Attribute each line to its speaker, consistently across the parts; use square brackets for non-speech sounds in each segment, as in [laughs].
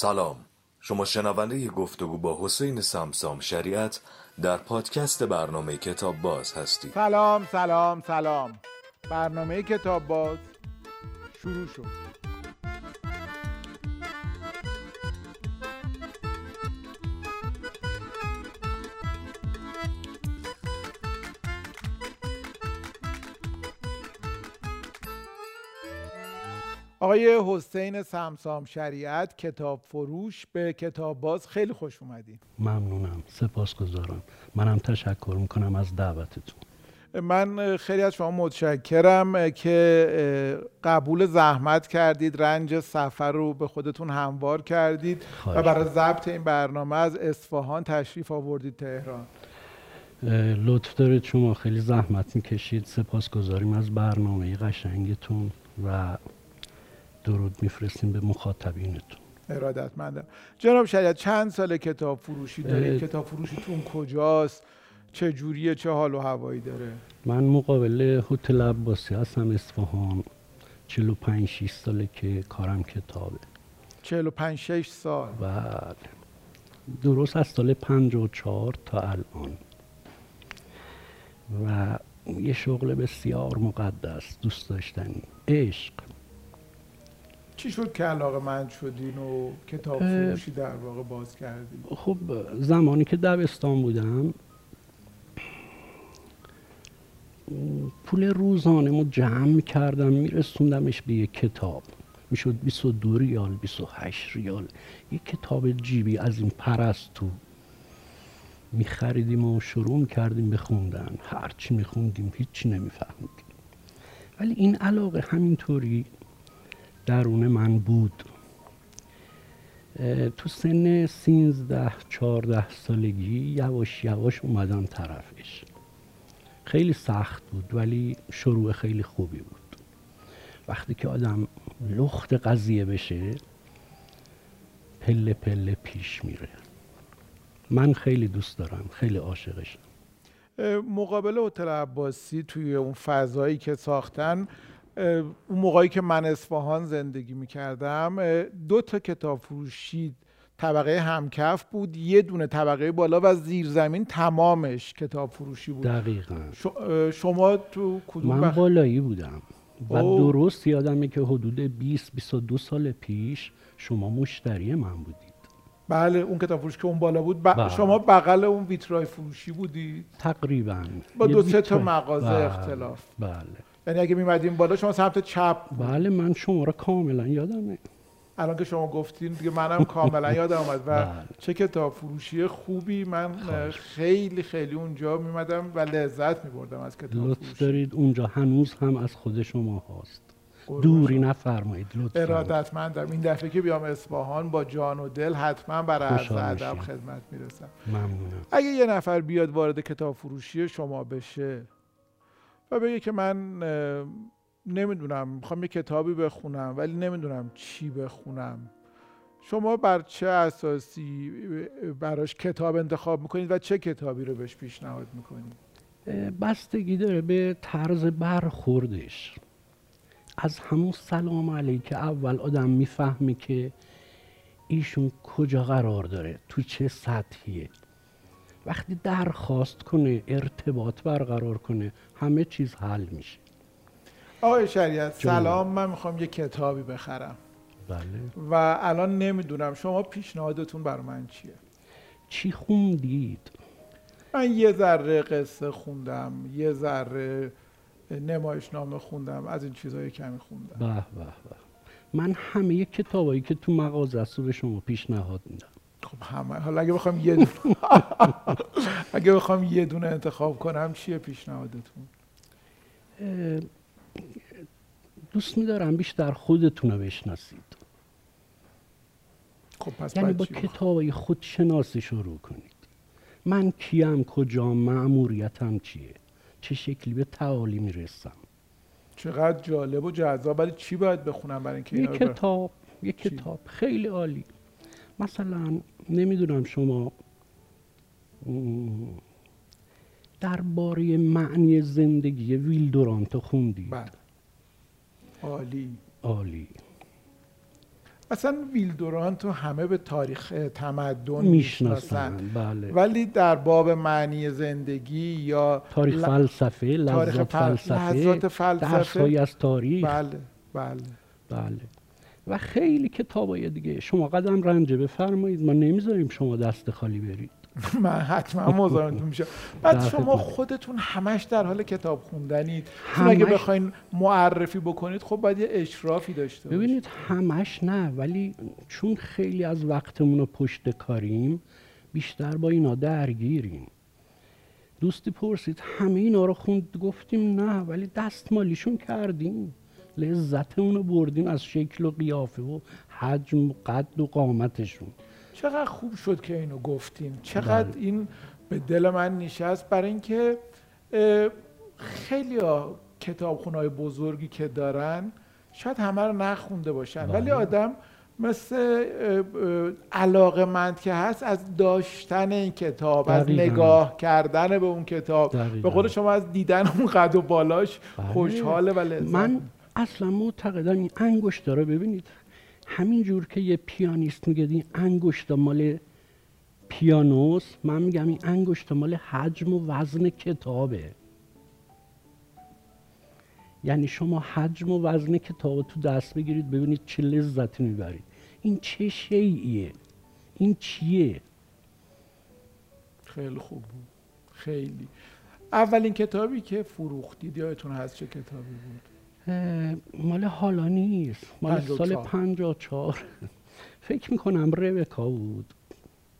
Speaker 1: سلام. شما شنونده گفتگو با حسین سمسام شریعت در پادکست برنامه کتاب باز هستید.
Speaker 2: سلام سلام سلام. برنامه کتاب باز شروع شد. آقای حسین سمسام شریعت کتاب فروش به کتاب باز خیلی خوش اومدین.
Speaker 3: ممنونم سپاسگزارم. منم تشکر می‌کنم از دعوتتون.
Speaker 2: من خیلی از شما متشکرم که قبول زحمت کردید رنج سفر رو به خودتون هموار کردید و برای ضبط این برنامه از اصفهان تشریف آوردید تهران.
Speaker 3: لطف دارید شما خیلی زحمت می‌کشید. سپاسگزاریم از برنامه قشنگتون و درود میفرستیم به مخاطبینتون.
Speaker 2: ارادتمندم. جناب شریعت چند سال کتاب فروشی دارید کتاب فروشیتون کجاست؟ چه جوریه؟ چه حال و هوایی داره؟
Speaker 3: من مقابل هتل عباسی هستم اصفهان. 45 6 ساله که کارم کتابه.
Speaker 2: 45 6 سال.
Speaker 3: بله. درست از سال 54 تا الان. و یه شغل بسیار مقدس دوست داشتنی. عشق.
Speaker 2: چی شد که علاقه من شدین و کتاب فروشی در واقع باز کردین؟
Speaker 3: خب زمانی که دبستان بودم پول روزانه ما جمع می‌کردم میرسوندمش به یک کتاب. می‌شد 22 ریال 28 ریال. یک کتاب جیبی از این پرستو میخریدیم و شروع کردیم بخوندن هرچی میخوندیم هیچی نمیفهمیدیم. ولی این علاقه همینطوری درون من بود. تو سن سینزده چارده سالگی یواش یواش اومدم طرفش. خیلی سخت بود ولی شروع خیلی خوبی بود. وقتی که آدم لخت قضیه بشه پله پله پیش میره. من خیلی دوست دارم خیلی عاشقشم.
Speaker 2: مقابل هتل عباسی توی اون فضایی که ساختن اون موقعی که من اصفهان زندگی می‌کردم دو تا کتاب فروشی طبقه همکف بود. یه دونه طبقه بالا و زیر زمین تمامش کتاب فروشی بود.
Speaker 3: دقیقا.
Speaker 2: شما تو کدوم
Speaker 3: من بالایی بودم. و درست یادمه که حدود 20 22 سال پیش شما مشتری من بودید.
Speaker 2: بله اون کتاب فروش که اون بالا بود. ب... بله. شما بغل اون ویترای فروشی بودید؟
Speaker 3: تقریبا.
Speaker 2: با دو سه تا مغازه بله. اختلاف.
Speaker 3: بله.
Speaker 2: یعنی اگه میمدیم بالا شما سمت چپ
Speaker 3: بله من شما را کاملا یادمه.
Speaker 2: الان که شما گفتین دیگه منم کاملا یادم آمد و بله. چه کتاب فروشی خوبی. من خیلی خیلی اونجا میمدم و لذت میبردم از کتاب
Speaker 3: لطف فروشی. دارید. اونجا هنوز هم از خود شما هست دوری نفرمایید لطفا.
Speaker 2: ارادتمندم. این دفعه که بیام اصفهان با جان و دل حتما برای عرض ادب خدمت می‌رسم.
Speaker 3: ممنونم.
Speaker 2: اگه یه نفر بیاد وارد کتاب فروشی شما بشه و بگه که من نمی‌دونم می‌خوام یه کتابی بخونم ولی نمی‌دونم چی بخونم. شما بر چه اساسی براش کتاب انتخاب می‌کنید و چه کتابی رو بهش پیشنهاد می‌کنید؟
Speaker 3: بستگی داره به طرز برخوردش. از همون سلام علیک اول آدم می‌فهمه که ایشون کجا قرار داره تو چه سطحیه. وقتی درخواست کنه ارتباط برقرار کنه همه چیز حل میشه.
Speaker 2: آقای شریعت سلام من می‌خوام یه کتابی بخرم.
Speaker 3: بله.
Speaker 2: و الان نمی‌دونم شما پیشنهادتون بر من چیه؟
Speaker 3: چی خوندید؟
Speaker 2: من یه ذره قصه خوندم یه ذره نمایشنامه خوندم از این چیزهای کمی خوندم.
Speaker 3: به به به. من همه کتابایی که تو مغازه است رو به شما پیشنهاد میدم.
Speaker 2: خب همه حالا اگه بخوام یه دونه [laughs] اگه بخوام یه دونه انتخاب کنم چیه پیشنهادتون؟
Speaker 3: دوست میدارم بیشتر خودتون رو بشناسید.
Speaker 2: خب پس
Speaker 3: یعنی با کتابای خودشناسی شروع کنید. من کیم کجا معموریتم چیه؟ چه شکلی به تعالی می‌رسم؟
Speaker 2: چقدر جالب و جذاب. ولی چی باید بخونم برای اینکه
Speaker 3: یه کتاب یه کتاب خیلی عالی. مثلا نمی‌دونم شما درباره معنی زندگی ویل دورانتو خوندی؟
Speaker 2: بله. عالی.
Speaker 3: عالی.
Speaker 2: مثلا ویلدوران تو همه به تاریخ تمدن
Speaker 3: می‌شناسن. بله.
Speaker 2: ولی در باب معنی زندگی یا
Speaker 3: تاریخ
Speaker 2: ل-
Speaker 3: فلسفه
Speaker 2: تاریخ
Speaker 3: لذات
Speaker 2: فل-
Speaker 3: فلسفه
Speaker 2: فلسفه.
Speaker 3: درس‌هایی از تاریخ.
Speaker 2: بله بله.
Speaker 3: بله. و خیلی کتابای دیگه. شما قدم رنجه بفرمایید. ما نمی‌ذاریم شما دست خالی برید. [laughs]
Speaker 2: من حتما مزاحمتون میشم بعد. شما خودتون همش در حال کتاب خوندنید. چون اگه بخواین معرفی بکنید خب باید یه اشرافی داشته
Speaker 3: ببینید همش نه. ولی چون خیلی از وقتمون رو پشت کاریم بیشتر با اینا درگیریم. دوستی پرسید همه اینا رو خوند؟ گفتیم نه. ولی دستمالیشون کردیم. لذتمون رو بردیم از شکل و قیافه و حجم و قد و قامتشون
Speaker 2: چقدر خوب شد که اینو گفتین چقدر
Speaker 3: بله.
Speaker 2: این به دل من نشست برای اینکه خیلی کتابخونه های بزرگی که دارن شاید همه رو نخونده باشن
Speaker 3: بله.
Speaker 2: ولی آدم مثل علاقه مند که هست از داشتن این کتاب از
Speaker 3: دقیقاً.
Speaker 2: نگاه کردن به اون کتاب
Speaker 3: دقیقاً.
Speaker 2: به قول شما از دیدن اون قد و بالاش
Speaker 3: بله.
Speaker 2: خوشحاله و لذت
Speaker 3: من اصلا معتقدم این انگشت رو ببینید همین جور که یه پیانیست میگه این انگشت مال پیانوس من میگم این انگشت مال حجم و وزن کتابه. یعنی شما حجم و وزن کتاب تو دست بگیرید ببینید چه لذتی می‌برید. این چه شیعیه؟ این چیه؟
Speaker 2: خیلی خوب بود. خیلی. اولین کتابی که فروختید یادتون هست چه کتابی بود؟
Speaker 3: مال حالا نیست. مال سال
Speaker 2: چهار.
Speaker 3: 54 فکر می‌کنم ربکا بود.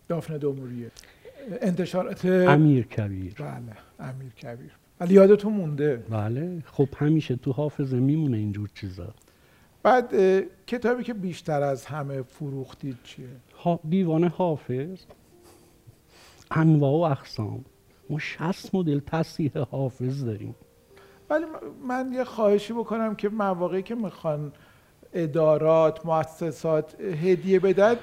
Speaker 2: دافن دوموریه. انتشارات
Speaker 3: امیر کبیر.
Speaker 2: بله امیر کبیر. ولی یادتون مونده.
Speaker 3: بله. خب همیشه تو حافظه میمونه اینجور چیزا.
Speaker 2: بعد کتابی که بیشتر از همه فروختید چیه؟
Speaker 3: ها دیوان حافظ. انواع و اقسام. ما 60 مدل تصحیح حافظ داریم.
Speaker 2: ولی من یه خواهشی بکنم که مواقعی که می‌خوان ادارات مؤسسات هدیه بدن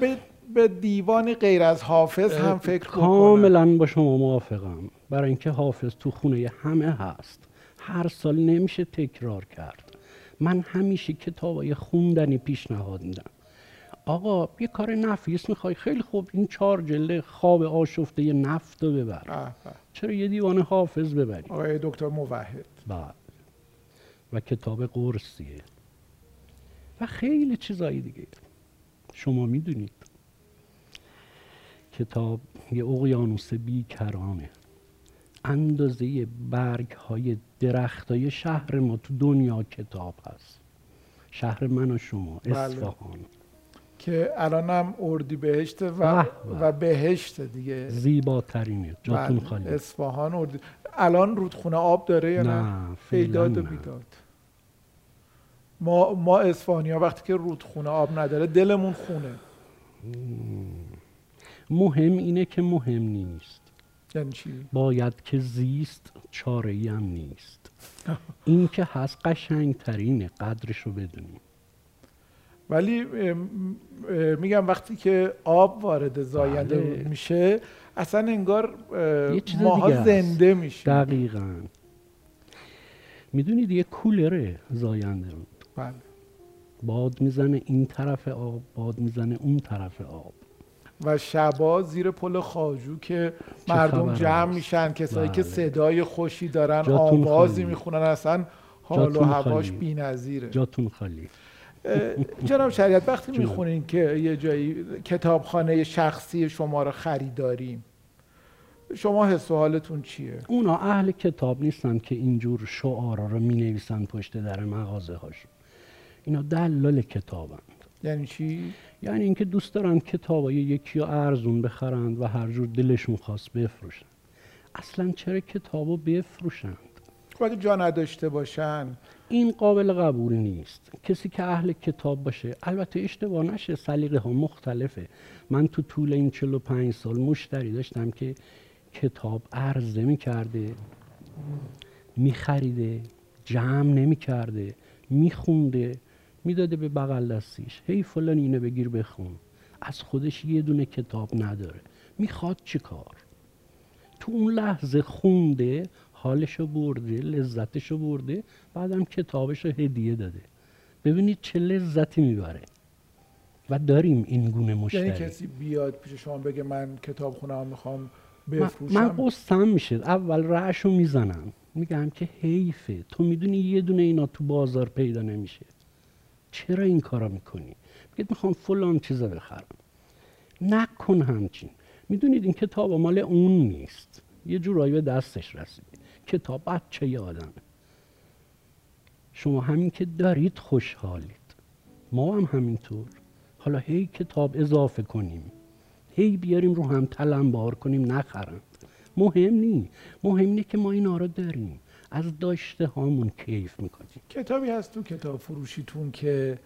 Speaker 2: به, به دیوانی غیر از حافظ هم فکر بکنن
Speaker 3: کاملا با شما موافقم. برای اینکه حافظ تو خونه همه هست. هر سال نمیشه تکرار کرد. من همیشه کتابای خوندنی پیشنهاد میدم. آقا یه کار نفیس می‌خوای؟ خیلی خوب این چهار جلد خواب آشفته نفت رو ببر.
Speaker 2: به.
Speaker 3: چرا یه دیوان حافظ ببری؟
Speaker 2: آقای دکتر موحد.
Speaker 3: بله. و کتاب قرصیه. و خیلی چیزایی دیگه. شما می‌دونید. کتاب یه اقیانوس بیکرانه. اندازه برگ های درخت های شهر ما تو دنیا کتاب هست. شهر من و شما
Speaker 2: بله.
Speaker 3: اصفهان.
Speaker 2: که الانم اردی بهشت و. و بهشت دیگه.
Speaker 3: زیباترینه جاتون
Speaker 2: بله،
Speaker 3: خالی.
Speaker 2: اصفهان اردی. الان رودخونه آب داره یا نه,
Speaker 3: نه
Speaker 2: بیداد و. بیداد. ما ما اصفهانیا وقتی که رودخونه آب نداره دلمون خونه.
Speaker 3: مهم اینه که مهم نیست.
Speaker 2: یعنی چی؟
Speaker 3: باید که زیست چاره ای هم نیست. این که هست قشنگ ترینه قدرش رو بدونیم.
Speaker 2: ولی میگم وقتی که آب وارد زاینده
Speaker 3: بله.
Speaker 2: میشه اصلا انگار ماها. زنده میشه
Speaker 3: دقیقا می‌دونید یه کولره زاینده رود
Speaker 2: بله.
Speaker 3: باد می‌زنه این طرف آب باد می‌زنه اون طرف آب
Speaker 2: و شبا زیر پل خاجو که مردم جمع؟ میشن کسایی که
Speaker 3: بله.
Speaker 2: صدای خوشی دارن آوازی. می‌خونن اصلا حال و هواش. بی‌نظیره
Speaker 3: جاتون خالی
Speaker 2: جناب شریعت وقتی. می‌خونین که یه جایی کتابخانه شخصی شما رو خریداریم شما حس و حالتون چیه؟
Speaker 3: اونا اهل کتاب نیستن که اینجور شعارا رو می نویسن پشت در مغازه هاشون. اینا دلال کتابن
Speaker 2: یعنی چی؟
Speaker 3: یعنی اینکه دوست دارن کتابای یکی رو ارزون بخرند و هر جور دلشون خواست بفروشن. اصلا چرا کتابو بفروشند؟
Speaker 2: اگه جا نداشته باشن.
Speaker 3: این قابل قبول نیست. کسی که اهل کتاب باشه البته اشتباه نشه سلیقه ها مختلفه. من تو طول این 45 سال مشتری داشتم که کتاب عرضه می کرده می خریده جمع نمی کرده می خونده می داده به بغل دستیش. هی فلان اینو بگیر بخون. از خودش یه دونه کتاب نداره. می‌خواد چی کار تو اون لحظه خونده حالشو برده لذتشو برده بعدم کتابشو هدیه داده. ببینید چه لذتی می‌بره. و داریم این گونه مشتری.
Speaker 2: یعنی کسی بیاد پیش شما بگه من کتاب خونه می‌خوام بفروشم؟
Speaker 3: من قصم میشه. اول رعشو می‌زنم. میگم که حیفه. تو می‌دونی یه دونه اینا تو بازار پیدا نمیشه. چرا این کارا می‌کنی؟ بگید می‌خوام فلان چیزا بخرم. نکن همچین. می‌دونید این کتاب مال اون نیست. یه جورایی به دستش رسیده کتاب بچه ی آدمه شما همین که دارید خوشحالید. ما هم همینطور. حالا هی کتاب اضافه کنیم. هی بیاریم رو هم تلمبار کنیم نخرند. مهم نی. مهم اینه که ما اینا رو داریم. از داشته هامون کیف می‌کنیم.
Speaker 2: کتابی هست تو کتاب فروشیتون که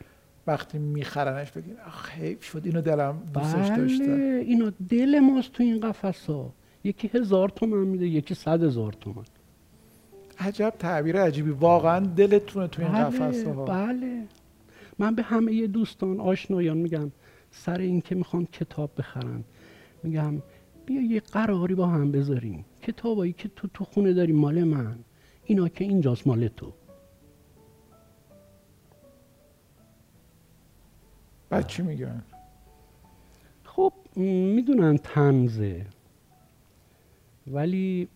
Speaker 2: وقتی میخرنش بگین آخ حیف شد اینو دلم دوستش داشتم
Speaker 3: بله اینا دل ماست تو این قفس ها یکی هزار تومن میده یکی صد هزار تومن.
Speaker 2: عجب تعبیر عجیبی. واقعا دلتونه تو این
Speaker 3: بله
Speaker 2: ها
Speaker 3: بله. من به همه دوستان آشنایان میگم سر این که می‌خوان کتاب بخرن میگم بیا یه قراری با هم بذاریم. کتابایی که تو تو خونه داری مال من. اینا که اینجاست مال تو.
Speaker 2: بعد چی میگن؟
Speaker 3: خب می‌دونن تنزه ولی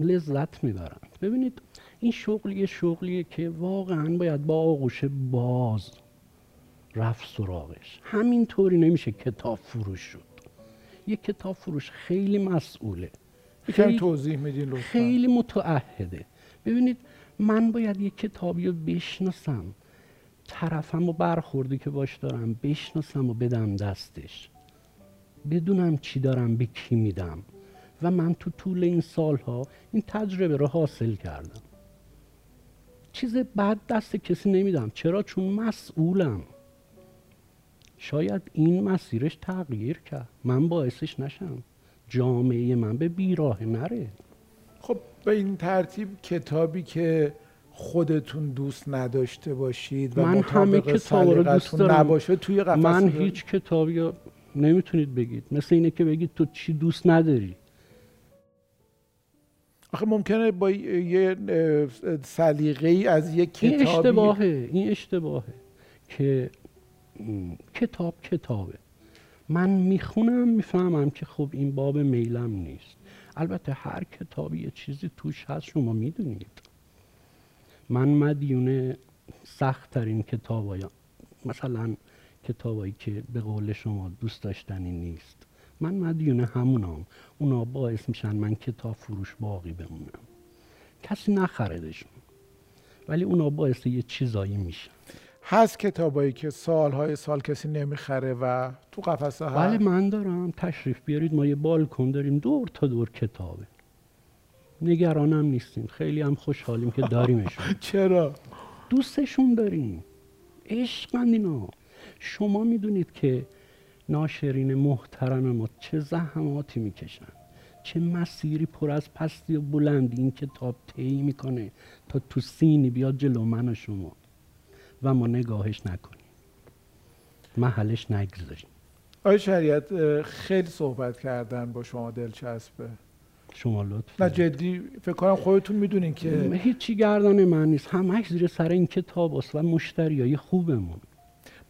Speaker 3: لذت می‌برن. ببینید این شغل یه شغلیه که واقعا باید با آغوش باز رفت سراغش. همینطوری نمیشه کتاب فروش شد. یه کتاب فروش خیلی مسئوله. خیلی-
Speaker 2: توضیح میدین لطفا.
Speaker 3: خیلی متعهده. ببینید من باید یه کتابی رو بشناسم. طرفم و برخوردی که باش دارم بشناسم و بدم دستش. بدونم چی دارم به کی میدم. و من تو طول این سالها این تجربه رو حاصل کردم. چیز بد دست کسی نمیدم. چرا؟ چون مسئولم. شاید این مسیرش تغییر کرد. من باعثش نشم. جامعه من به بیراه نره.
Speaker 2: خب به این ترتیب کتابی که خودتون دوست نداشته باشید و
Speaker 3: من همه کتابا رو دوست دارم.
Speaker 2: نباشه توی
Speaker 3: من؟ هیچ کتابی نمی‌تونید بگید. مثل اینه که بگید تو چی دوست نداری؟
Speaker 2: آخه ممکنه با یه سلیقه ای از یک
Speaker 3: این
Speaker 2: کتابی
Speaker 3: اشتباهه این اشتباهه که کتاب کتابه. من می‌خونم می‌فهمم که خب این باب میلم نیست. البته هر کتابی یه چیزی توش هست شما می‌دونید. من مدیون سخت ترین کتاب مثلا کتابایی که به قول شما دوست داشتنی نیست. من مدیون همونام. اونا باعث میشن من کتاب فروش باقی بمونم. کسی نخردشون ولی اونا باعث یه چیزایی میشن.
Speaker 2: هست کتابایی که سالهای سال کسی نمی‌خره و تو قفسه هست.
Speaker 3: بله من دارم تشریف بیارید ما یه بالکن داریم دور تا دور کتابه. نگرانم نیستیم خیلی هم خوشحالیم که داریمشون. [laughs]
Speaker 2: چرا؟
Speaker 3: دوستشون داریم. عشقند اینا. شما می‌دونید که ناشرین محترم ما چه زحماتی می‌کشن چه مسیری پر از پستی و بلندی این کتاب طی می‌کنه تا تو سینی بیاد جلو من و شما. و ما نگاهش نکنیم. محلش نگذاریم
Speaker 2: آقای شریعت خیلی صحبت کردن با شما دلچسبه.
Speaker 3: شما لطف
Speaker 2: نه. جدی فکر کنم خودتون می‌دونین که
Speaker 3: هیچی گردن من نیست. همش زیر سر این کتاب است و مشتری های خوبمون.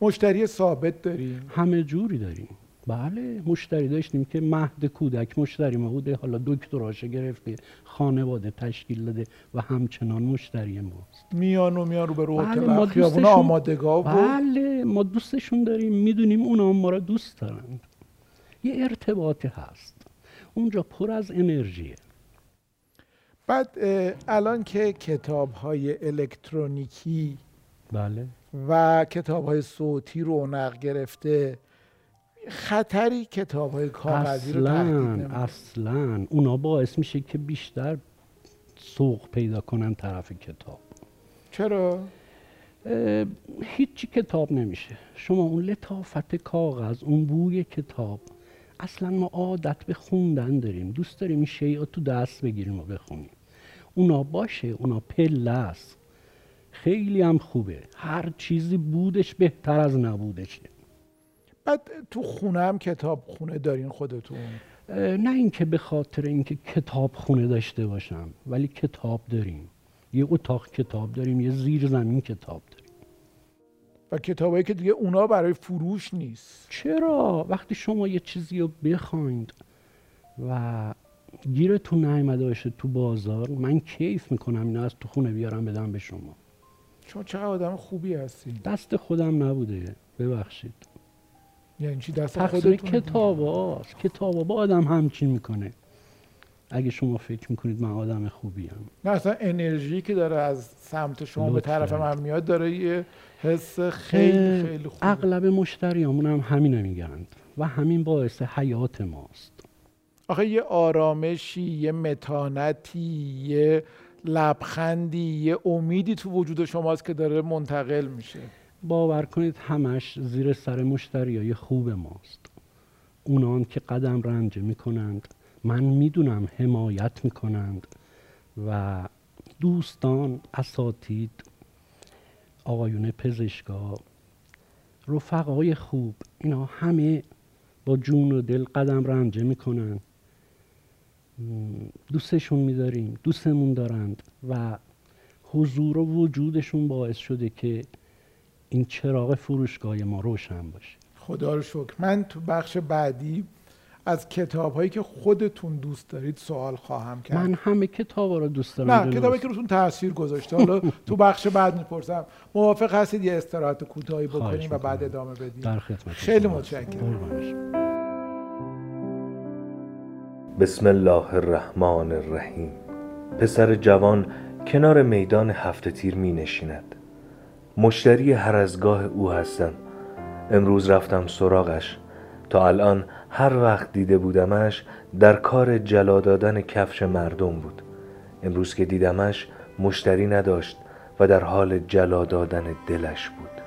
Speaker 2: مشتری ثابت دارین
Speaker 3: همه جوری داریم. بله مشتری داشتیم که مهد کودک مشتری ما بوده. حالا دکتراشه گرفته خانواده تشکیل داده و همچنان مشتری ماست.
Speaker 2: میان و میان رو به رو
Speaker 3: بله، ما دوستشون-
Speaker 2: آمادگاه
Speaker 3: بله ما دوستشون داریم. می‌دونیم اونا ما را دوست دارن. یه ارتباطی هست. اونجا پر از انرژیه.
Speaker 2: بعد الان که کتاب های الکترونیکی
Speaker 3: بله.
Speaker 2: و کتاب های صوتی رونق گرفته. خطری کتاب های کاغذی رو تهدید
Speaker 3: اصلا. اونا باعث میشه که بیشتر سوق پیدا کنن طرف کتاب.
Speaker 2: چرا؟
Speaker 3: هیچی کتاب نمیشه. شما اون لطافت کاغذ اون بوی کتاب اصلا ما عادت به خوندن داریم. دوست داریم این شیء تو دست بگیریم و بخونیم. اونا باشه اونا پله است. خیلی هم خوبه. هر چیزی بودش بهتر از نبودشه.
Speaker 2: بعد تو خونه هم کتاب خونه دارین خودتون؟
Speaker 3: نه اینکه به خاطر اینکه کتاب خونه داشته باشم ولی کتاب داریم. یه اتاق کتاب داریم یه زیر زمین کتاب داریم.
Speaker 2: و و کتابایی که دیگه اونا برای فروش نیست.
Speaker 3: چرا؟ وقتی شما یه چیزی رو بخواید و گیرتون نیامده باشه تو بازار من کیف می‌کنم اینا از تو خونه بیارم بدم به شما.
Speaker 2: شما چقدر آدم خوبی هستی
Speaker 3: دست خودم نبوده ببخشید.
Speaker 2: یعنی چی دست خودتون
Speaker 3: کتاب هاست کتاب با آدم همچین می‌کنه. اگه شما فکر می‌کنید من آدم خوبیم.
Speaker 2: نه اصلا انرژی که داره از سمت شما به. طرف من میاد داره یه حس خیلی خیلی خوبه.
Speaker 3: اغلب مشتریامون هم همینو میگن و همین باعث حیات ماست.
Speaker 2: آخه یه آرامشی یه متانتی یه لبخندی یه امیدی تو وجود شماست که داره منتقل میشه.
Speaker 3: باور کنید همش زیر سر مشتریای خوب ماست. اونان که قدم رنجه می‌کنند من می‌دونم حمایت می‌کنند و دوستان اساتید آقایون پزشکا رفقای خوب اینا همه با جون و دل قدم رنجه می‌کنن دوستشون میداریم دوستمون دارند و حضور و وجودشون باعث شده که این چراغ فروشگاه ما روشن باشه.
Speaker 2: خدا رو شکر. من تو بخش بعدی از کتاب هایی که خودتون دوست دارید سوال خواهم کرد.
Speaker 3: من همه کتابا رو دوست دارم
Speaker 2: نه کتابی که روتون تاثیر گذاشته. حالا تو بخش بعد می‌پرسم. موافق هستید یه استراحت کوتاهی بکنیم و بعد. ادامه بدیم؟
Speaker 3: در خدمت
Speaker 2: خیلی متشکرم.
Speaker 1: بسم الله الرحمن الرحیم. پسر جوان کنار میدان هفته تیر می نشیند. مشتری هر از گاه او هستم. امروز رفتم سراغش. تا الان هر وقت دیده بودمش در کار جلا دادن کفش مردم بود. امروز که دیدمش مشتری نداشت و در حال جلا دادن دلش بود.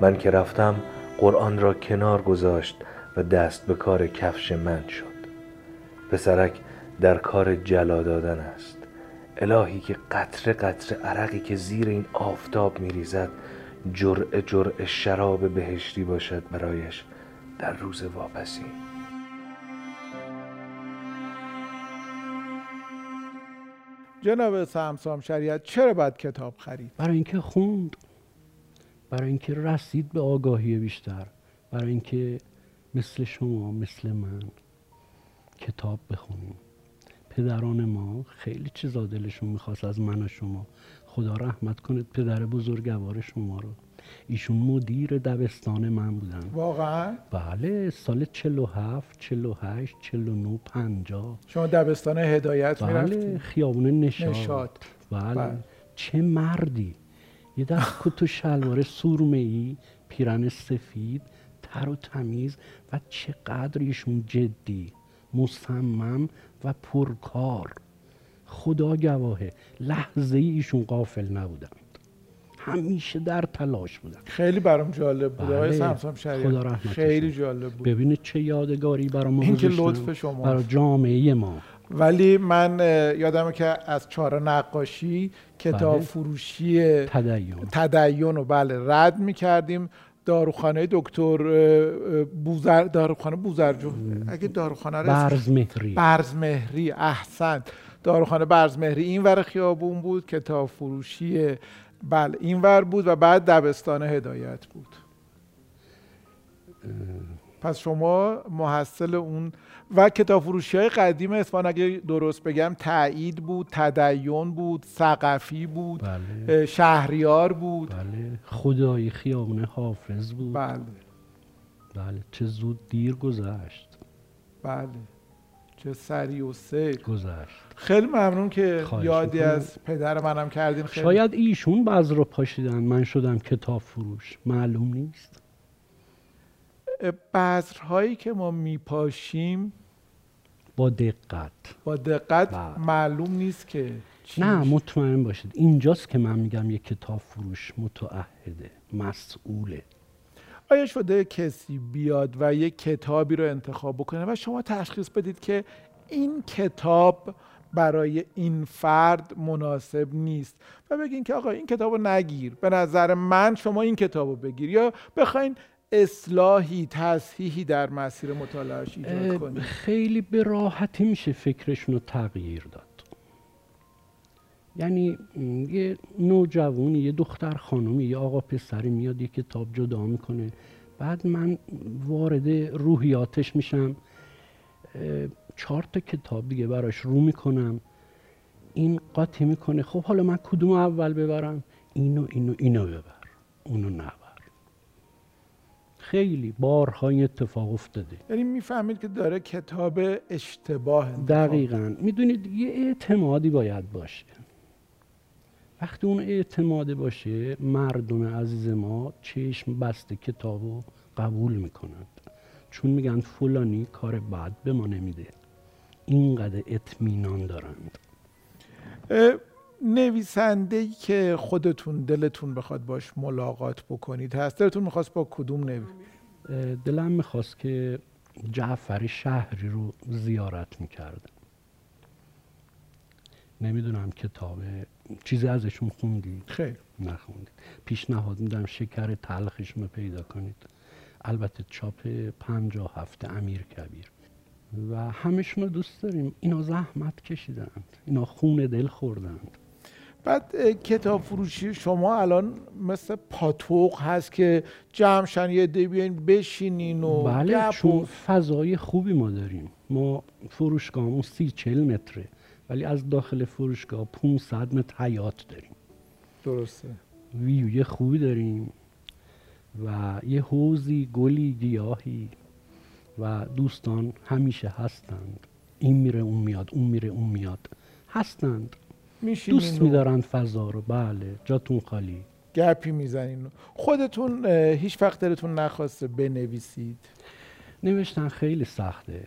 Speaker 1: من که رفتم قرآن را کنار گذاشت و دست به کار کفش من شد. پسرک در کار جلا دادن است. الهی که قطره قطره عرقی که زیر این آفتاب میریزد جرعه جرعه شراب بهشتی باشد برایش در روز واپسی.
Speaker 2: جناب سمسام شریعت چرا باید کتاب خرید؟
Speaker 3: برای اینکه خوند. برای اینکه رسید به آگاهی بیشتر. برای اینکه مثل شما مثل من. کتاب بخونیم. پدران ما خیلی چیزا دلشون می‌خواست از من و شما. خدا رحمت کنه پدر بزرگوار شما رو. ایشون مدیر دبستان من بودن.
Speaker 2: واقعا؟
Speaker 3: بله سال 47 48 49 50
Speaker 2: شما دبستان هدایت
Speaker 3: بله
Speaker 2: می‌رفتید
Speaker 3: خیابون نشاد,
Speaker 2: نشاط.
Speaker 3: بله.
Speaker 2: بله.
Speaker 3: چه مردی. یه دست کت و شلوار سرمه ای پیرن سفید تر و تمیز و چقدر ایشون جدی. مصمم و پرکار خدا گواهه لحظه ای ایشون قافل نبودند همیشه در تلاش بودن
Speaker 2: خیلی برام جالب بود آقای
Speaker 3: بله.
Speaker 2: سمسام
Speaker 3: خدا
Speaker 2: خیلی. جالب بود
Speaker 3: ببینید چه یادگاری برای ما
Speaker 2: این که. لطف شماست.
Speaker 3: برای جامعه ما
Speaker 2: ولی من یادمه که از چهار نقاشی کتاب
Speaker 3: بله.
Speaker 2: فروشی
Speaker 3: تدین
Speaker 2: تدین رو بله رد می‌کردیم داروخانه دکتر بوزر داروخانه بوزرجو. اگه داروخانه رو اسمش-
Speaker 3: برز مهری
Speaker 2: برز مهری احسن. داروخانه برز مهری این ور خیابون بود کتاب فروشی بله این ور بود و بعد دبستان هدایت بود. پس شما محصل اون و کتاب فروشی های قدیم اسفان اگه درست بگم تایید بود تدین بود سقفی بود
Speaker 3: بله.
Speaker 2: شهریار بود.
Speaker 3: بله. خدایی خیابون حافظ بود.
Speaker 2: بله.
Speaker 3: بله. چه زود دیر گذشت.
Speaker 2: بله. چه سری و سیر
Speaker 3: گذشت.
Speaker 2: خیلی ممنون که یادی
Speaker 3: می‌کنم.
Speaker 2: از پدر منم کردین. خیلی
Speaker 3: شاید ایشون بعض رو پاشیدن. من شدم کتاب فروش معلوم نیست.
Speaker 2: بذرهایی که ما میپاشیم
Speaker 3: با دقت.
Speaker 2: با دقت
Speaker 3: بله.
Speaker 2: معلوم نیست که
Speaker 3: نه. مطمئن باشید. اینجاست که من میگم یک کتاب فروش متعهده مسئوله.
Speaker 2: آیا شده کسی بیاد و یک کتابی رو انتخاب بکنه و شما تشخیص بدید که این کتاب برای این فرد مناسب نیست و بگین که آقا این کتاب رو نگیر. به نظر من شما این کتاب رو بگیر. یا بخواین اصلاحی تصحیحی در مسیر مطالعهش ایجاد کنید
Speaker 3: خیلی به راحتی میشه فکرشون رو تغییر داد. یعنی یه نوجوانی یه دختر خانمی یه آقا پسری میاد یه کتاب جدا می‌کنه. بعد من وارد روحیاتش میشم. چهار تا کتاب دیگه براش رو می‌کنم. این قاطی می‌کنه. خب حالا من کدوم اول ببرم؟ اینو اینو اینو ببر. اونو نبر. خیلی بارها این اتفاق افتاده.
Speaker 2: یعنی می‌فهمید که داره کتاب اشتباه
Speaker 3: دقیقا. می‌دونید یه اعتمادی باید باشه. وقتی اون اعتماد باشه مردم عزیز ما چشم بسته کتاب رو قبول می‌کنند چون میگن فلانی کار بد به ما نمیده. اینقدر اطمینان دارند.
Speaker 2: نویسنده ای که خودتون دلتون بخواد باش ملاقات بکنید هست. دلتون می‌خواست با کدوم نوی؟
Speaker 3: دلم می‌خواست که جعفر شهری رو زیارت می‌کردم نمی‌دونم کتاب چیزی ازشون خوندی
Speaker 2: خیر
Speaker 3: نخوندید. پیشنهاد میدم شکر تلخشون رو پیدا کنید. البته چاپ پنجا هفته امیر کبیر. و همشون رو دوست داریم. اینا زحمت کشیدند. اینا خون دل خوردند.
Speaker 2: بعد کتاب فروشی شما الان مثل پاتوق هست که جمعشن یه دی بیاین بشینین و
Speaker 3: بله چون فضای خوبی ما داریم. ما فروشگاهمون سی چل متره ولی از داخل فروشگاه 500 متر حیات داریم.
Speaker 2: درسته.
Speaker 3: ویوی خوبی داریم و یه حوزی گلی گیاهی و دوستان همیشه هستند. این میره اون میاد اون میره اون میاد. هستند. دوست میدارن فضا رو. بله جاتون خالی.
Speaker 2: گپی می‌زنین. خودتون هیچ وقت دلتون نخواسته بنویسید؟
Speaker 3: نوشتن خیلی سخته.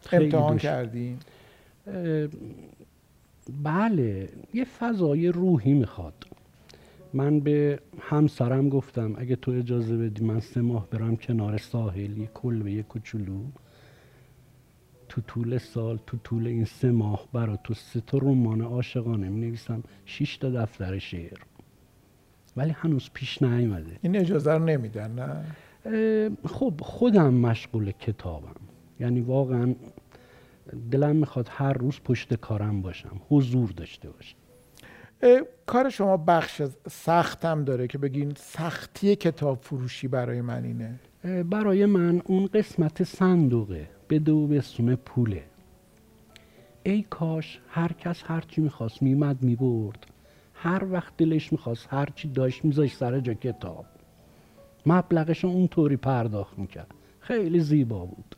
Speaker 2: خیلی امتحان کردین؟
Speaker 3: بله یه فضای روحی می‌خواد. من به همسرم گفتم اگه تو اجازه بدی من سه ماه برم کنار ساحلی کلبه کوچولو. تو طول سال تو طول این سه ماه برا تو سه تا رمان عاشقانه می نویسم شش تا دفتر شعر. ولی هنوز پیش نیومده.
Speaker 2: این اجازه رو نمیدن نه؟
Speaker 3: خب خودم مشغول کتابم. یعنی واقعا دلم می‌خواد هر روز پشت کارم باشم حضور داشته باشم.
Speaker 2: کار شما بخش سختم داره که بگین سختی کتاب فروشی برای من اینه.
Speaker 3: برای من اون قسمت صندوقه بده و بسونه پوله. ای کاش هر کس هرچی می‌خواست میمد می‌برد. هر وقت دلش می‌خواست هرچی داشت میذاشت سر جا کتاب. مبلغش اونطوری پرداخت می‌کرد. خیلی زیبا بود.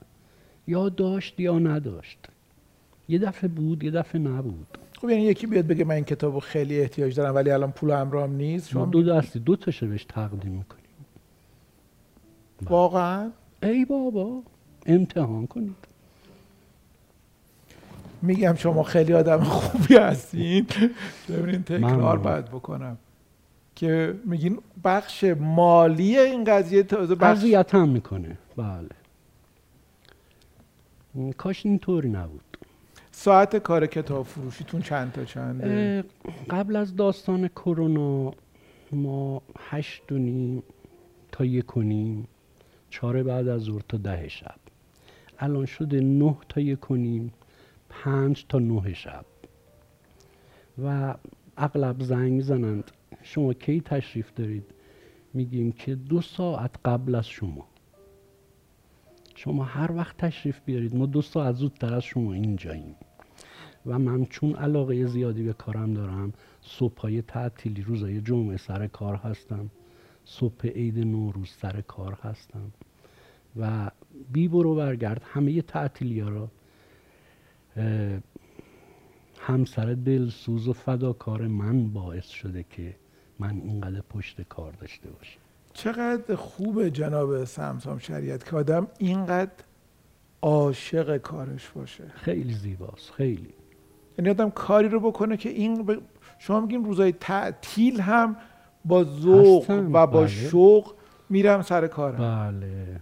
Speaker 3: یا داشت یا نداشت. یه دفعه بود یه دفعه نبود.
Speaker 2: خب یعنی یکی بیاد بگه من این کتابو خیلی احتیاج دارم ولی الان پول همراهم نیست
Speaker 3: شما دو دستی دو تاشو بهش تقدیم می‌کنیم
Speaker 2: واقعا؟
Speaker 3: ای بابا امتحان کنید.
Speaker 2: میگم شما خیلی آدم خوبی هستین. ببینین تکرار باید بکنم. که میگین بخش مالی این قضیه تازه
Speaker 3: بخش هم می‌کنه. بله. کاش اینطوری نبود.
Speaker 2: ساعت کار کتاب فروشیتون چند تا چنده؟
Speaker 3: قبل از داستان کرونا ما هشت و نیم تا یک و نیم چهار بعد از ظهر تا ده شب. الان شده نه تا یک و نیم پنج تا نه شب. و اغلب زنگ می‌زنند شما کی تشریف دارید؟ میگیم که دو ساعت قبل از شما. شما هر وقت تشریف بیارید ما دو ساعت زودتر از شما اینجاییم. و من چون علاقه زیادی به کارم دارم صبح های تعطیلی روزای جمعه سر کار هستم. صبح عید نوروز سر کار هستم. و بی برو برگرد همه تعطیلی را همسر دلسوز و فداکار من باعث شده که من اینقدر پشت کار داشته باشم.
Speaker 2: چقدر خوب جناب سمسام شریعت که آدم اینقدر عاشق کارش باشه.
Speaker 3: خیلی زیباست خیلی.
Speaker 2: یعنی آدم کاری رو بکنه که این شما میگین روزای تعطیل هم با ذوق و با بله. شوق میرم سر کارم.
Speaker 3: بله.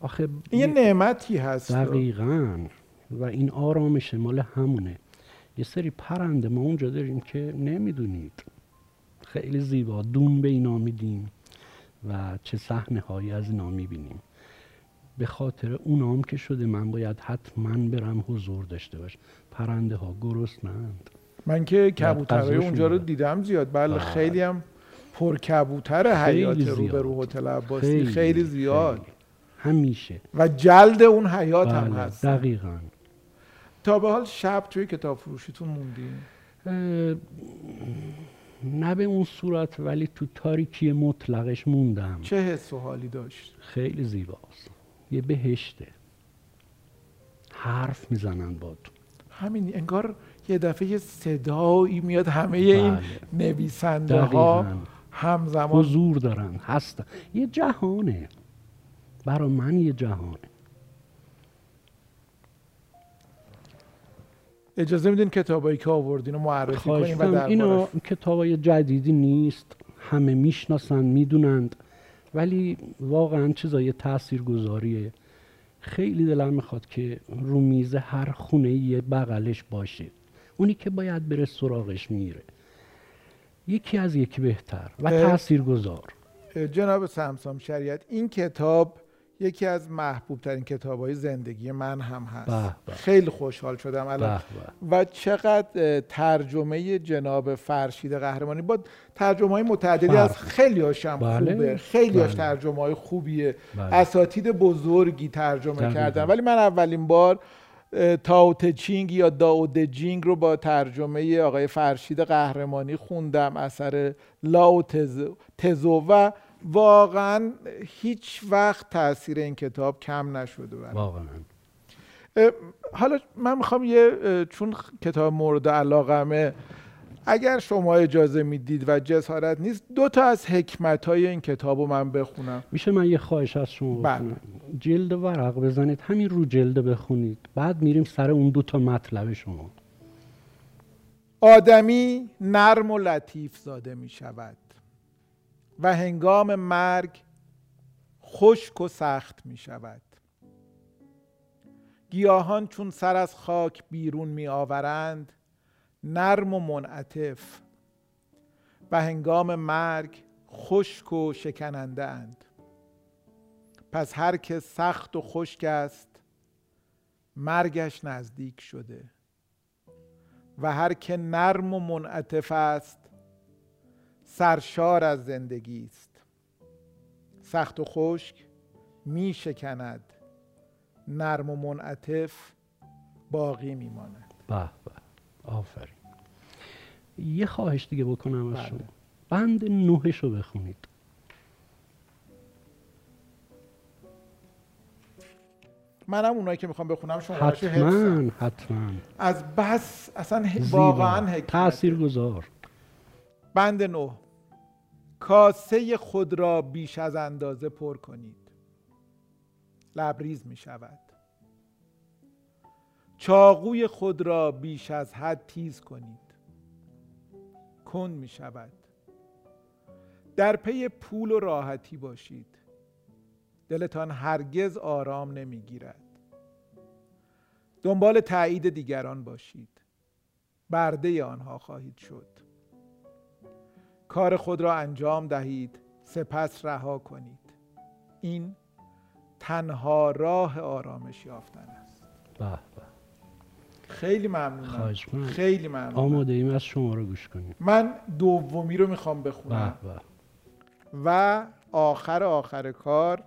Speaker 3: آخه
Speaker 2: این یه نعمتی هست.
Speaker 3: دقیقا. و این آرامش مال همونه. یه سری پرنده ما اونجا داریم که نمی‌دونید. خیلی زیبا. دون به اینا میدیم و چه صحنه هایی از اینا می‌بینیم. به خاطر اونام که شده من باید حتما برم حضور داشته باش. پرنده ها گرسنند.
Speaker 2: من که کبوترهای اونجا رو. دیدم زیاد. بله
Speaker 3: بله.
Speaker 2: خیلی هم پر کبوتر
Speaker 3: خیلی
Speaker 2: حیات. رو به رو هتل عباسی خیلی, زیاد
Speaker 3: خیلی. همیشه.
Speaker 2: و جلد اون حیات هم
Speaker 3: بله
Speaker 2: هست
Speaker 3: دقیقا.
Speaker 2: تا به حال شب توی کتاب فروشیتون موندی
Speaker 3: اه، نه به اون صورت ولی تو تاریکی مطلقش موندم.
Speaker 2: چه حس و حالی داشت؟
Speaker 3: خیلی زیباست. یه بهشته. حرف می‌زنن با تو
Speaker 2: همین انگار یه دفعه یه صدایی میاد همه این
Speaker 3: بله.
Speaker 2: نویسنده ها
Speaker 3: دقیقاً.
Speaker 2: همزمان.
Speaker 3: حضور دارن هستن یه جهانه. برا من یه جهانه.
Speaker 2: اجازه میدین کتابایی که آوردین رو معرفی کنیم و
Speaker 3: می‌کنم. اینا
Speaker 2: دربارش
Speaker 3: کتاب های جدیدی نیست. همه می‌شناسن می‌دونند. ولی واقعا چیزای تأثیر گذاریه خیلی دلم می‌خواد که رو میز هر خونه یه بغلش باشه. اونی که باید بره سراغش میره. یکی از یکی بهتر و. تأثیر گذار
Speaker 2: جناب سمسام شریعت این کتاب یکی از محبوب ترین کتاب های زندگی من هم هست
Speaker 3: به به.
Speaker 2: خیلی خوشحال شدم الان. و چقدر ترجمه جناب فرشید قهرمانی با ترجمه های متعددی. از خیلی هاشم
Speaker 3: بله.
Speaker 2: خوبه خیلی هاش
Speaker 3: بله.
Speaker 2: ترجمه های خوبیه
Speaker 3: بله.
Speaker 2: اساتید بزرگی ترجمه. کردن ولی من اولین بار تاو تچینگ یا داو جینگ رو با ترجمه آقای فرشید قهرمانی خوندم اثر لاو تزو, تزو و واقعا هیچ وقت تاثیر این کتاب کم نشده برام.
Speaker 3: واقعا
Speaker 2: حالا من می‌خوام یه چون کتاب مورد علاقمه اگر شما اجازه می‌دید و جسارت نیست دو تا از حکمت های این کتاب رو من بخونم.
Speaker 3: میشه من یه خواهش از شما
Speaker 2: بله.
Speaker 3: بکنم. جلد ورق بزنید همین رو جلد بخونید. بعد میریم سر اون دو تا مطلب شما.
Speaker 2: آدمی نرم و لطیف زاده می شود و هنگام مرگ خشک و سخت می شود گیاهان چون سر از خاک بیرون می آورند نرم و منعطف و هنگام مرگ خشک و شکننده اند پس هر که سخت و خشک است مرگش نزدیک شده. و هر که نرم و منعطف است سرشار از زندگی است. سخت و خشک می شکند نرم و منعطف باقی می ماند
Speaker 3: به به. آفرین. یه خواهش دیگه بکنم از
Speaker 2: بله.
Speaker 3: شما. بند نوهش رو بخونید.
Speaker 2: منم اونایی که می‌خوام بخونم شما
Speaker 3: حتما حتما.
Speaker 2: از بس اصلا. واقعا حکمت.
Speaker 3: تأثیر گذار
Speaker 2: بند نو. کاسه خود را بیش از اندازه پر کنید. لبریز می شود چاقوی خود را بیش از حد تیز کنید. کن می شود. در پی پول و راحتی باشید. دلتان هرگز آرام نمی گیرد. دنبال تایید دیگران باشید. برده آنها خواهید شد. کار خود را انجام دهید. سپس رها کنید. این تنها راه آرامش یافتن است.
Speaker 3: به به
Speaker 2: خیلی ممنونم. خیلی ممنونم.
Speaker 3: آماده ایم از شما رو گوش کنیم.
Speaker 2: من دومی رو می‌خوام بخونم.
Speaker 3: به
Speaker 2: و آخر آخر کار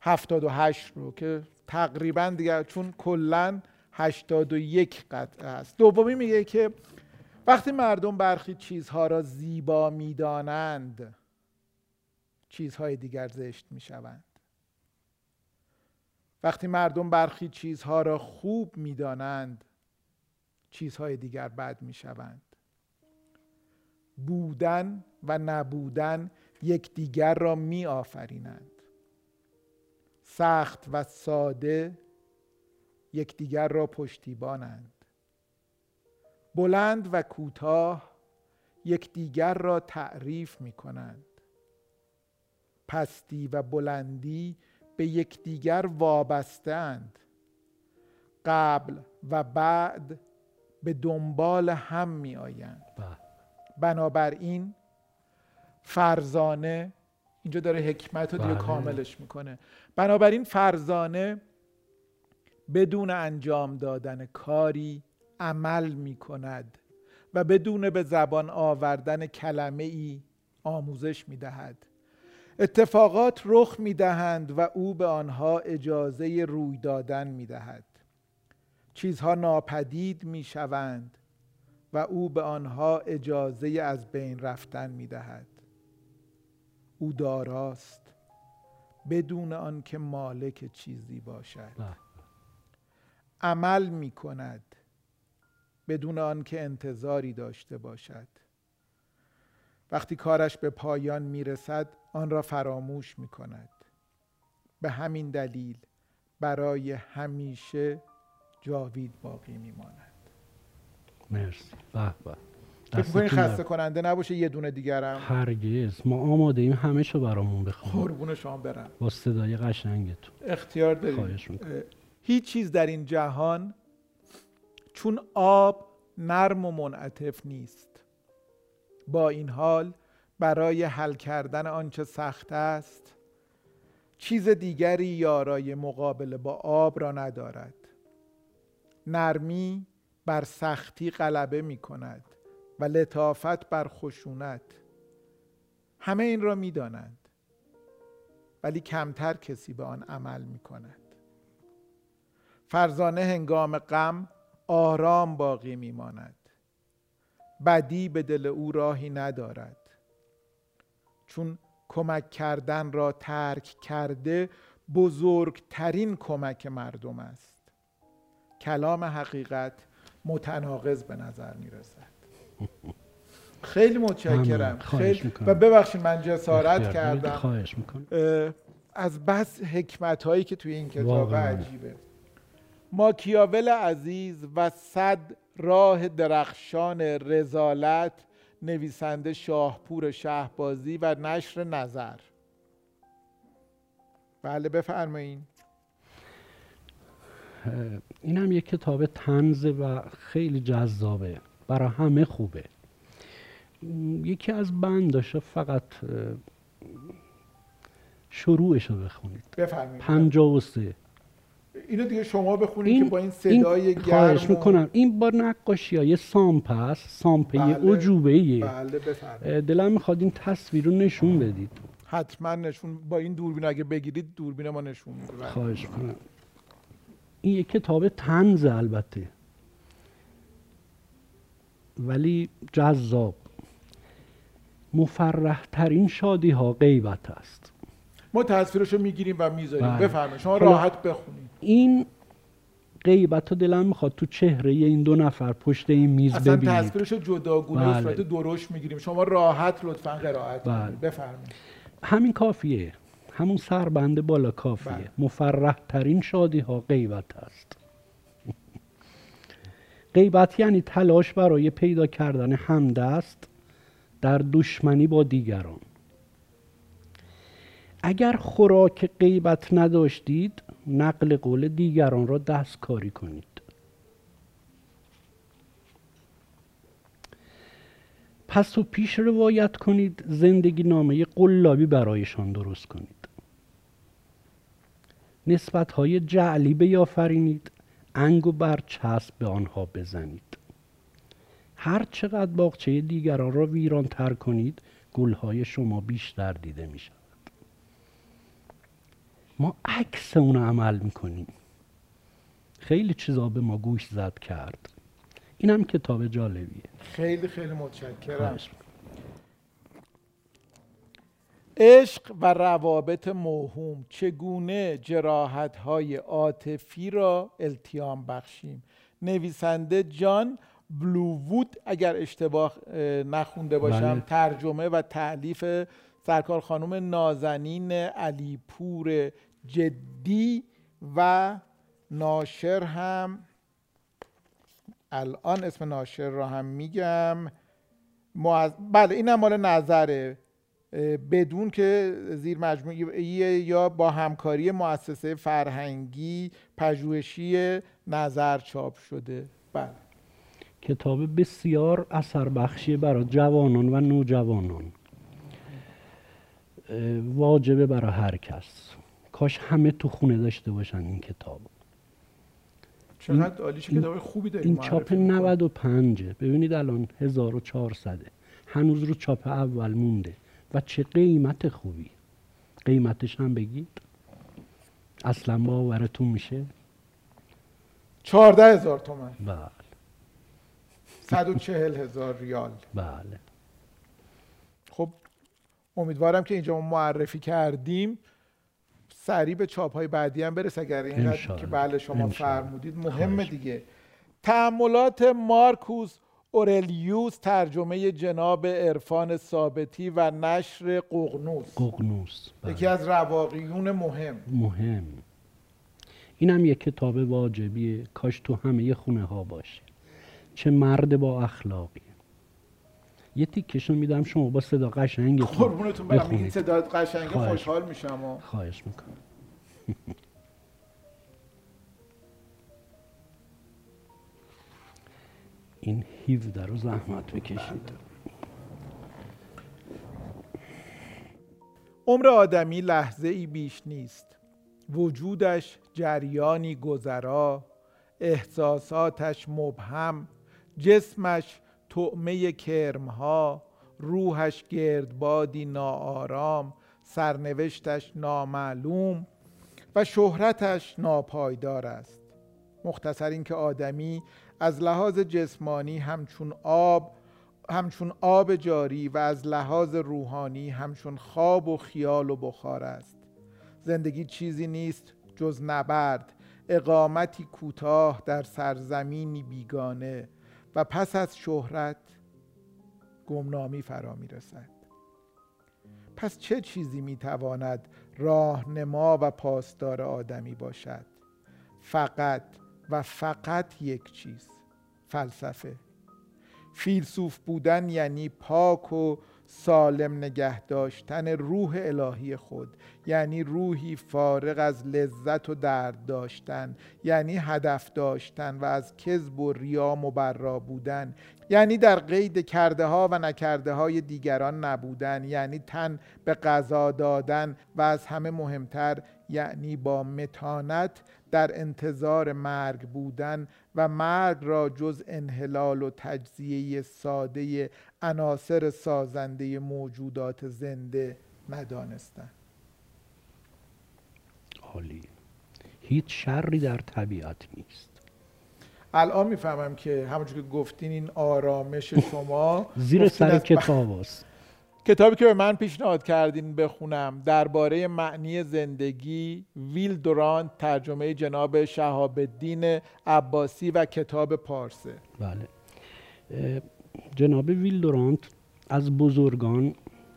Speaker 2: 78 رو که تقریبا دیگه چون کلا 81 قطعه است. دومی میگه که وقتی مردم برخی چیزها را زیبا می‌دانند چیزهای دیگر زشت می‌شوند. وقتی مردم برخی چیزها را خوب می‌دانند چیزهای دیگر بد می‌شوند. بودن و نبودن یکدیگر را می آفرینند سخت و ساده یکدیگر را پشتیبانند. بلند و کوتاه یکدیگر را تعریف می کنند پستی و بلندی به یکدیگر وابسته‌اند. قبل و بعد به دنبال هم می آیند
Speaker 3: به
Speaker 2: بنابراین فرزانه اینجا داره حکمت رو دیگه
Speaker 3: بله.
Speaker 2: کاملش می‌کنه. بنابراین فرزانه بدون انجام دادن کاری عمل می‌کند و بدون به زبان آوردن کلمه ای آموزش می دهد اتفاقات رخ می دهند و او به آنها اجازه روی دادن می دهد چیزها ناپدید می شوند و او به آنها اجازه از بین رفتن می دهد او داراست بدون آنکه مالک چیزی باشد. عمل می کند بدون آنکه انتظاری داشته باشد. وقتی کارش به پایان می رسد آن را فراموش می کند به همین دلیل برای همیشه جاوید باقی می ماند
Speaker 3: مرسی. به به.
Speaker 2: فکر خسته. کننده نباشه یه دونه دیگرم؟
Speaker 3: هرگز. ما آماده ایم همه شو برامون بخونیم
Speaker 2: قربون شما برم.
Speaker 3: با صدای قشنگتون.
Speaker 2: اختیار
Speaker 3: خواهش.
Speaker 2: اه، هیچ چیز در این جهان چون آب نرم و منعطف نیست. با این حال برای حل کردن آنچه سخت است چیز دیگری یارای مقابله با آب را ندارد. نرمی بر سختی غلبه می کند و لطافت بر خشونت. همه این را می دانند ولی کمتر کسی به آن عمل می کند. فرزانه هنگام غم آرام باقی می ماند. بدی به دل او راهی ندارد. چون کمک کردن را ترک کرده بزرگترین کمک مردم است. کلام حقیقت متناقض به نظر می رسد خیلی متشکرم. خیلی. و ببخشید من جسارت. کردم.
Speaker 3: خواهش
Speaker 2: از بس حکمت هایی که توی این کتاب. عجیبه. ماکیاول عزیز و صد راه درخشان رزالت نویسنده شاهپور شهبازی و نشر نظر. بله بفرمایین.
Speaker 3: اه، این هم یک کتاب تنزه و خیلی جذابه. برای همه خوبه. یکی از بنداشا فقط شروعش رو بخونید.
Speaker 2: بفرمایید.
Speaker 3: پنجاه و سه.
Speaker 2: اینو دیگه شما بخونید که با این صدای گرم
Speaker 3: خواهش
Speaker 2: و-
Speaker 3: می‌کنم. این با نقاشی های سامپ هست سامپ یه
Speaker 2: بله.
Speaker 3: عجوبه
Speaker 2: بله
Speaker 3: دلم می‌خواد این تصویر رو نشون بدید.
Speaker 2: حتما نشون با این دوربین اگه بگیرید دوربین ما نشون میده. بله.
Speaker 3: خواهش می‌کنم. این یک کتاب تنز البته. ولی جذاب. مفرح ترین شادی ها غیبت است.
Speaker 2: ما تصویرشو می‌گیریم و می‌ذاریم.
Speaker 3: بله.
Speaker 2: بفرمایید. شما راحت بخونید.
Speaker 3: این غیبت رو دلم می‌خواد تو چهره این دو نفر پشت این میز
Speaker 2: اصلا
Speaker 3: ببینید.
Speaker 2: تصویرشو جداگونه
Speaker 3: بله.
Speaker 2: صورت درشت می‌گیریم. شما راحت لطفا قرائت
Speaker 3: بله.
Speaker 2: بفرمایید.
Speaker 3: همین کافیه. همون سربند بالا کافیه.
Speaker 2: بله.
Speaker 3: مفرح ترین شادی ها غیبت است. [laughs] غیبت یعنی تلاش برای پیدا کردن همدست در دشمنی با دیگران. اگر خوراک غیبت نداشتید نقل قول دیگران را دستکاری کنید. پس و پیش روایت کنید زندگی نامه قلابی برایشان درست کنید. نسبت های جعلی بیافرینید انگ و برچسب به آنها بزنید. هر چقدر باغچه دیگران را ویران تر کنید گلهای شما بیشتر دیده می شود ما عکس اون عمل می‌کنیم. خیلی چیزا به ما گوش زد کرد. اینم کتاب جالبیه.
Speaker 2: خیلی خیلی متشکرم. عشق و روابط موهوم چگونه جراحت های عاطفی را التیام بخشیم؟ نویسنده جان بلووود اگر اشتباه اه، نخونده باشم
Speaker 3: بله.
Speaker 2: ترجمه و تعلیف سرکار خانم نازنین علیپور جدی و ناشر هم. الان اسم ناشر را هم میگم. معز... بله اینم مال نظره. بدون که زیر مجموعه یا با همکاری مؤسسه فرهنگی پژوهشی نظر چاپ شده. بله.
Speaker 3: کتاب بسیار اثر بخشی برای جوانان و نوجوانان. واجبه برای هر کس. کاش همه تو خونه داشته باشن این کتاب.
Speaker 2: چقدر عالی چه کتاب خوبی داریم
Speaker 3: این چاپ 95 ببینید الان 1400 هنوز رو چاپ اول مونده. و چه قیمت خوبی. قیمتش هم بگید. اصلا باورتون میشه؟
Speaker 2: چهارده هزار تومن.
Speaker 3: بله.
Speaker 2: صد و چهل هزار ریال.
Speaker 3: بله.
Speaker 2: خب امیدوارم که اینجا ما معرفی کردیم. سریع به چاپ های بعدی هم برس اگر اینقدر که بله شما فرمودید مهمه دیگه. تعملات مارکوس اورلیوس ترجمه جناب عرفان ثابتی و نشر ققنوس
Speaker 3: ققنوس
Speaker 2: بله. یکی از رواقیون مهم.
Speaker 3: مهم. اینم یک کتاب واجبیه. کاش تو همه خونه ها باشه. چه مرد با اخلاقی یه تیکشون میدم شما با صدا قشنگ
Speaker 2: قربونتون برم این صدا قشنگ خوشحال میشم
Speaker 3: خواهش می‌کنم. [laughs] این 17 رو زحمت بکشید.
Speaker 2: عمر آدمی لحظه ای بیش نیست. وجودش جریانی گذرا احساساتش مبهم جسمش طعمه کرمها روحش گردبادی ناآرام سرنوشتش نامعلوم و شهرتش ناپایدار است. مختصر اینکه آدمی از لحاظ جسمانی همچون آب همچون آب جاری و از لحاظ روحانی همچون خواب و خیال و بخار است. زندگی چیزی نیست جز نبرد اقامتی کوتاه در سرزمینی بیگانه. و پس از شهرت گمنامی فرا می رسد پس چه چیزی می تواند راهنما و پاسدار آدمی باشد؟ فقط و فقط یک چیز فلسفه. فیلسوف بودن یعنی پاک و سالم نگه داشتن روح الهی خود یعنی روحی فارغ از لذت و درد داشتن یعنی هدف داشتن و از کذب و ریا مبرا بودن یعنی در قید کرده ها و نکرده های دیگران نبودن یعنی تن به قضا دادن و از همه مهمتر یعنی با متانت در انتظار مرگ بودن و مرگ را جز انحلال و تجزیه ساده عناصر سازنده موجودات زنده ندانستن
Speaker 3: عالی. هیچ شری در طبیعت نیست.
Speaker 2: الان می‌فهمم که همونجور که گفتین این آرامش شما
Speaker 3: زیر سر کتاب است.
Speaker 2: کتابی که به من پیشنهاد کردین بخونم درباره معنی زندگی ویل دورانت ترجمه جناب شهاب الدین عباسی و کتاب پارسه.
Speaker 3: بله. جناب ویل دورانت از بزرگان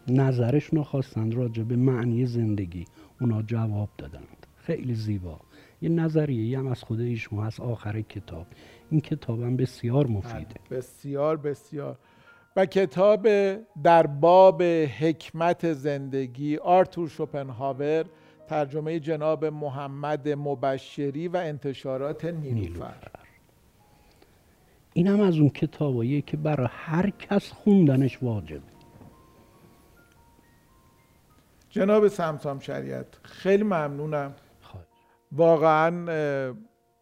Speaker 3: نظرشون خواستند راجع به معنی زندگی. اونا جواب دادند. خیلی زیبا. یه نظریه هم از خود ایشون هست آخر کتاب. این کتابم بسیار مفیده.
Speaker 2: بله، بسیار بسیار. و کتاب در باب حکمت زندگی آرتور شوپنهاور ترجمه جناب محمد مبشری و انتشارات نیلوفر.
Speaker 3: این هم از اون کتاباییه که برای هر کس خوندنش واجبه.
Speaker 2: جناب سمسام شریعت خیلی ممنونم. واقعا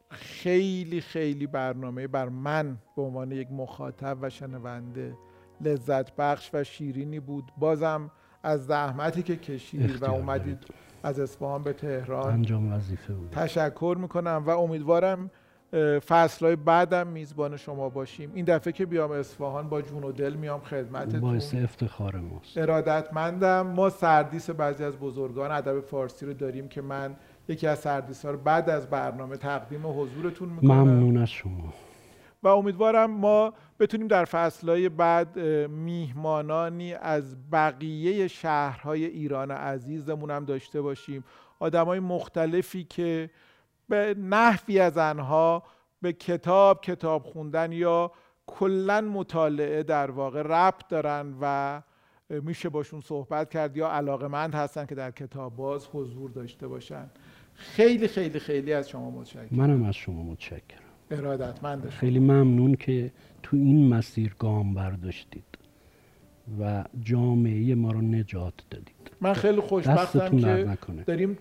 Speaker 2: خیلی خیلی برنامه بر من به عنوان یک مخاطب و شنونده لذت بخش و شیرینی بود. بازم از زحمتی که کشیدید و اومدید از اصفهان به تهران.
Speaker 3: انجام وظیفه بود.
Speaker 2: تشکر می‌کنم و امیدوارم فصلهای بعدم میزبان شما باشیم. این دفعه که بیام اصفهان با جون و دل میام خدمتتون.
Speaker 3: باعث افتخار ماست.
Speaker 2: ارادتمندم. ما سردیس بعضی از بزرگان ادب فارسی رو داریم که من یکی از سردیس ها رو بعد از برنامه تقدیم حضورتون می‌کنم.
Speaker 3: ممنون از شما.
Speaker 2: و امیدوارم ما بتونیم در فصلهای بعد میهمانانی از بقیه شهرهای ایران عزیزمون هم داشته باشیم. آدمای مختلفی که به نحوی از آنها به کتاب کتاب خوندن یا کلا مطالعه در واقع ربط دارن و میشه باشون صحبت کرد یا علاقمند هستن که در کتاب باز حضور داشته باشن. خیلی خیلی خیلی از شما متشکرم.
Speaker 3: منم از شما متشکرم.
Speaker 2: ارادتمند
Speaker 3: خیلی ممنون که تو این مسیر گام برداشتید و جامعه ما رو نجات دادید.
Speaker 2: من خیلی خوشبختم که
Speaker 3: نکنه.
Speaker 2: داریم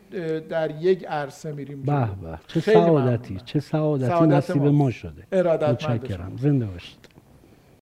Speaker 2: در یک عرصه میریم
Speaker 3: به. به. چه سعادتی. چه سعادتی
Speaker 2: سعادت
Speaker 3: نصیب. ما. شده.
Speaker 2: ارادتمند
Speaker 3: زنده باشید.